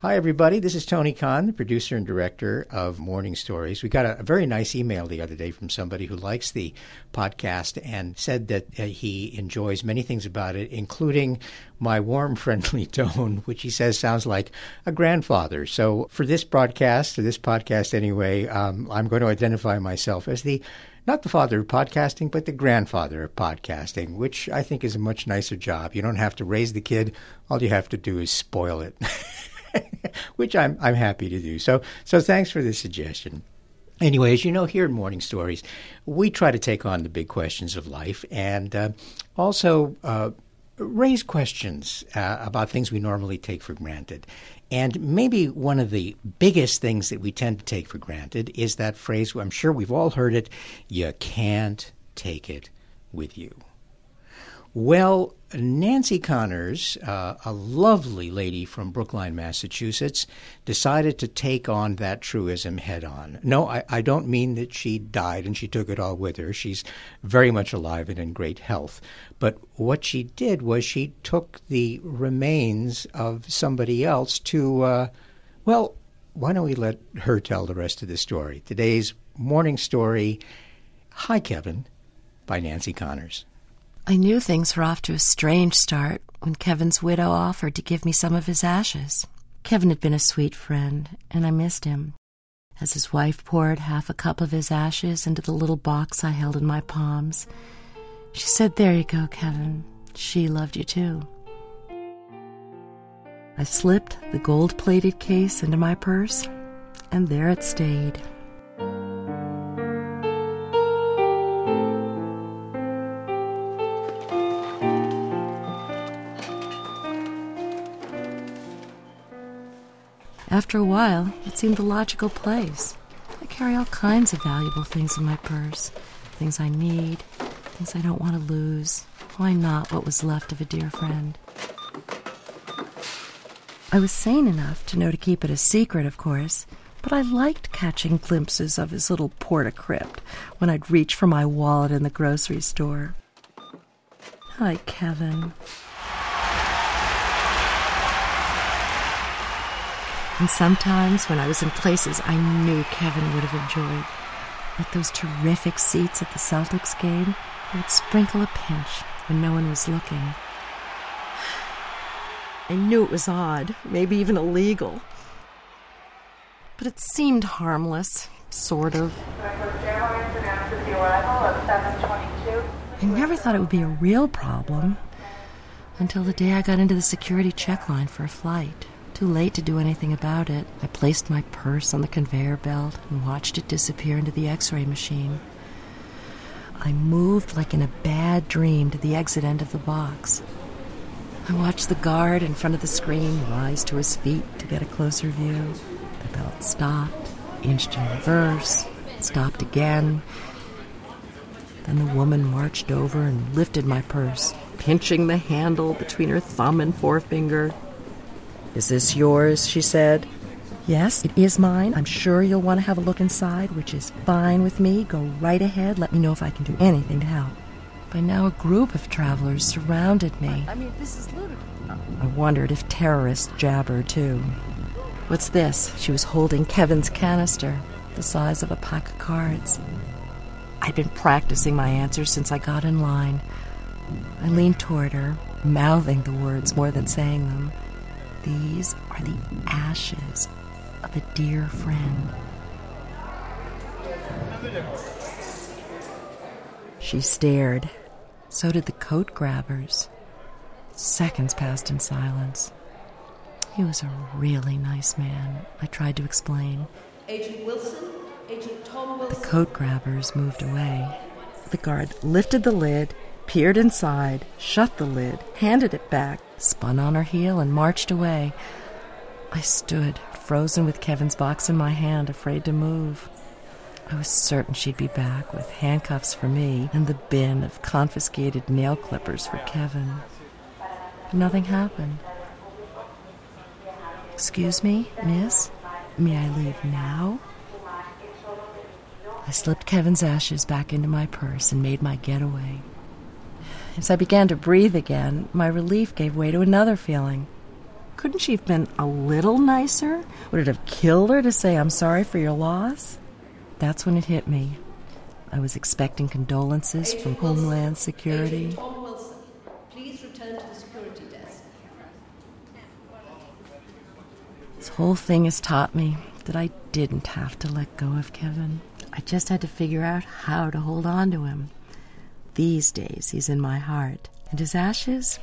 Hi, everybody. This is Tony Kahn, the producer and director of Morning Stories. We got a, a, very nice email the other day from somebody who likes the podcast and said that uh, he enjoys many things about it, including my warm, friendly tone, which he says sounds like a grandfather. So, for this broadcast, this podcast anyway, um, I'm going to identify myself as the not the father of podcasting, but the grandfather of podcasting, which I think is a much nicer job. You don't have to raise the kid, all you have to do is spoil it. which I'm I'm happy to do. So so thanks for the suggestion. Anyway, as you know, here in Morning Stories, we try to take on the big questions of life and uh, also uh, raise questions uh, about things we normally take for granted. And maybe one of the biggest things that we tend to take for granted is that phrase, I'm sure we've all heard it you can't take it with you. Well, Nancy Cahners, uh, a lovely lady from Brookline, Massachusetts, decided to take on that truism head on. No, I, I, don't mean that she died and she took it all with her. She's very much alive and in great health. But what she did was she took the remains of somebody else to, uh, well, why don't we let her tell the rest of the story? Today's morning story Hi, Kevin, by Nancy Cahners. I knew things were off to a strange start when Kevin's widow offered to give me some of his ashes. Kevin had been a sweet friend, and I missed him. As his wife poured half a cup of his ashes into the little box I held in my palms, she said, There you go, Kevin. She loved you too. I slipped the gold plated case into my purse, and there it stayed. After a while, it seemed the logical place. I carry all kinds of valuable things in my purse things I need, things I don't want to lose. Why not what was left of a dear friend? I was sane enough to know to keep it a secret, of course, but I liked catching glimpses of his little porta crypt when I'd reach for my wallet in the grocery store. Hi, Kevin. And sometimes when I was in places I knew Kevin would have enjoyed, like those terrific seats at the Celtics game, I would sprinkle a pinch when no one was looking. I knew it was odd, maybe even illegal. But it seemed harmless, sort of. I never thought it would be a real problem until the day I got into the security check line for a flight. Too late to do anything about it, I placed my purse on the conveyor belt and watched it disappear into the x ray machine. I moved like in a bad dream to the exit end of the box. I watched the guard in front of the screen rise to his feet to get a closer view. The belt stopped, inched in reverse, stopped again. Then the woman marched over and lifted my purse, pinching the handle between her thumb and forefinger is this yours? she said. Yes, it is mine. I'm sure you'll want to have a look inside, which is fine with me. Go right ahead. Let me know if I can do anything to help. By now, a group of travelers surrounded me. I mean, this is ludicrous. I wondered if terrorists jabber too. What's this? She was holding Kevin's canister, the size of a pack of cards. I'd been practicing my answers since I got in line. I leaned toward her, mouthing the words more than saying them. These are the ashes of a dear friend. She stared. So did the coat grabbers. Seconds passed in silence. He was a really nice man, I tried to explain. Agent Wilson, Agent Tom Wilson. The coat grabbers moved away. The guard lifted the lid, peered inside, shut the lid, handed it back, spun on her heel, and marched away. I stood, frozen with Kevin's box in my hand, afraid to move. I was certain she'd be back with handcuffs for me and the bin of confiscated nail clippers for Kevin. But nothing happened. Excuse me, miss? May I leave now? I slipped Kevin's ashes back into my purse and made my getaway. As I began to breathe again, my relief gave way to another feeling Couldn't she have been a little nicer? Would it have killed her to say, I'm sorry for your loss? That's when it hit me. I was expecting condolences from Homeland Security. Tom Wilson, please return to the security desk. This whole thing has taught me that I didn't have to let go of Kevin. I just had to figure out how to hold on to him. These days, he's in my heart. And his ashes?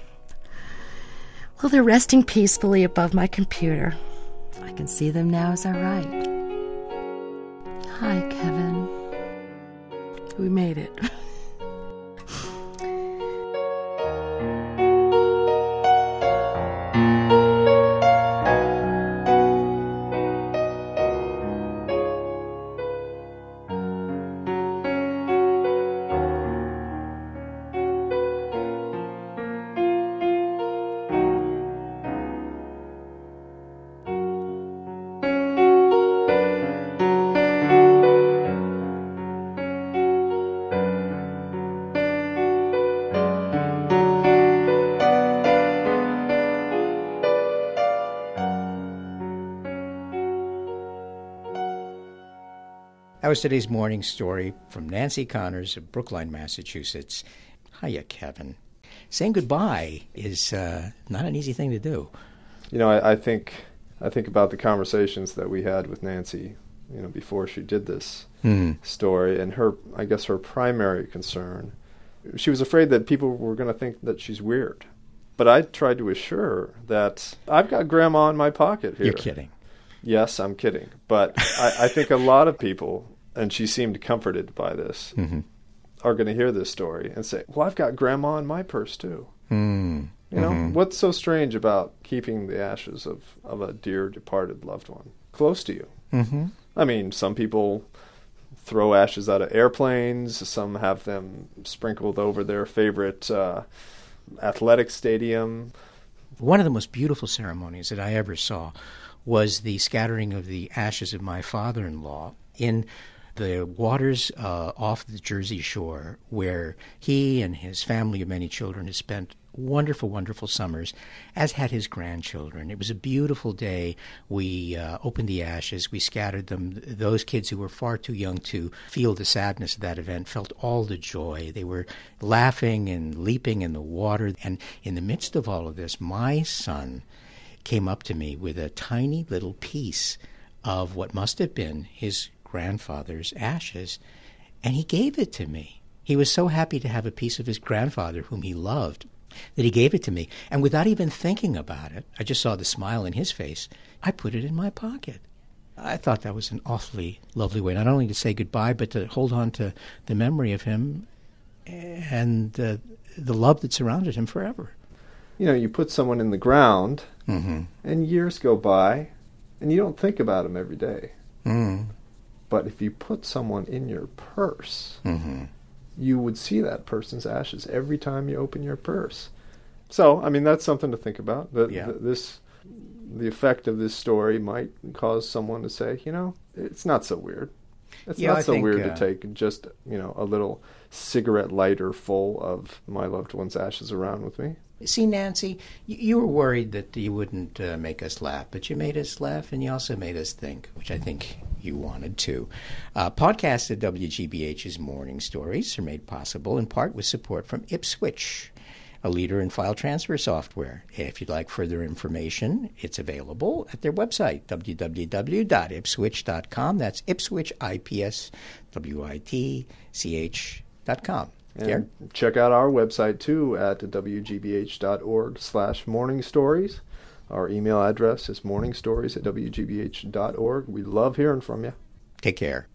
Well, they're resting peacefully above my computer. I can see them now as I write. Hi, Kevin. We made it. That was today's morning story from Nancy Cahners of Brookline, Massachusetts. Hiya, Kevin. Saying goodbye is uh, not an easy thing to do. You know, I, I think I think about the conversations that we had with Nancy, you know, before she did this Mm. story, and her, I guess, her primary concern, she was afraid that people were going to think that she's weird. But I tried to assure her that I've got grandma in my pocket here. You're kidding. Yes, I'm kidding. But I, I think a lot of people, and she seemed comforted by this, Mm-hmm. are going to hear this story and say, "Well, I've got grandma in my purse too." Mm. You know, Mhm. what's so strange about keeping the ashes of, of a dear departed loved one close to you? Mm-hmm. I mean, some people throw ashes out of airplanes, some have them sprinkled over their favorite uh, athletic stadium. One of the most beautiful ceremonies that I ever saw was the scattering of the ashes of my father in law in the waters uh, off the Jersey shore, where he and his family of many children had spent wonderful, wonderful summers, as had his grandchildren. It was a beautiful day. We uh, opened the ashes, we scattered them. Those kids who were far too young to feel the sadness of that event felt all the joy. They were laughing and leaping in the water. And in the midst of all of this, my son came up to me with a tiny little piece of what must have been his grandfather's ashes, and he gave it to me. He was so happy to have a piece of his grandfather, whom he loved, that he gave it to me. And without even thinking about it, I just saw the smile in his face, I put it in my pocket. I thought that was an awfully lovely way, not only to say goodbye, but to hold on to the memory of him and uh, the love that surrounded him forever. You know, you put someone in the ground, Mm-hmm. and years go by, and you don't think about them every day. Mm. But if you put someone in your purse, Mm-hmm. you would see that person's ashes every time you open your purse. So, I mean, that's something to think about. That Yeah. th- this, the effect of this story might cause someone to say, you know, it's not so weird. It's Yeah, not I so think, weird uh, to take just you know a little cigarette lighter full of my loved one's ashes around with me. See, Nancy, you were worried that you wouldn't uh, make us laugh, but you made us laugh and you also made us think, which I think you wanted to. Uh, podcasts at WGBH's Morning Stories are made possible in part with support from Ipswitch, a leader in file transfer software. If you'd like further information, it's available at their website, www.ipswitch.com. That's Ipswitch, I P S W I T C H dot com. And check out our website too at wgbh.org slash morning stories. Our email address is morningstories at wgbh.org. We love hearing from you. Take care.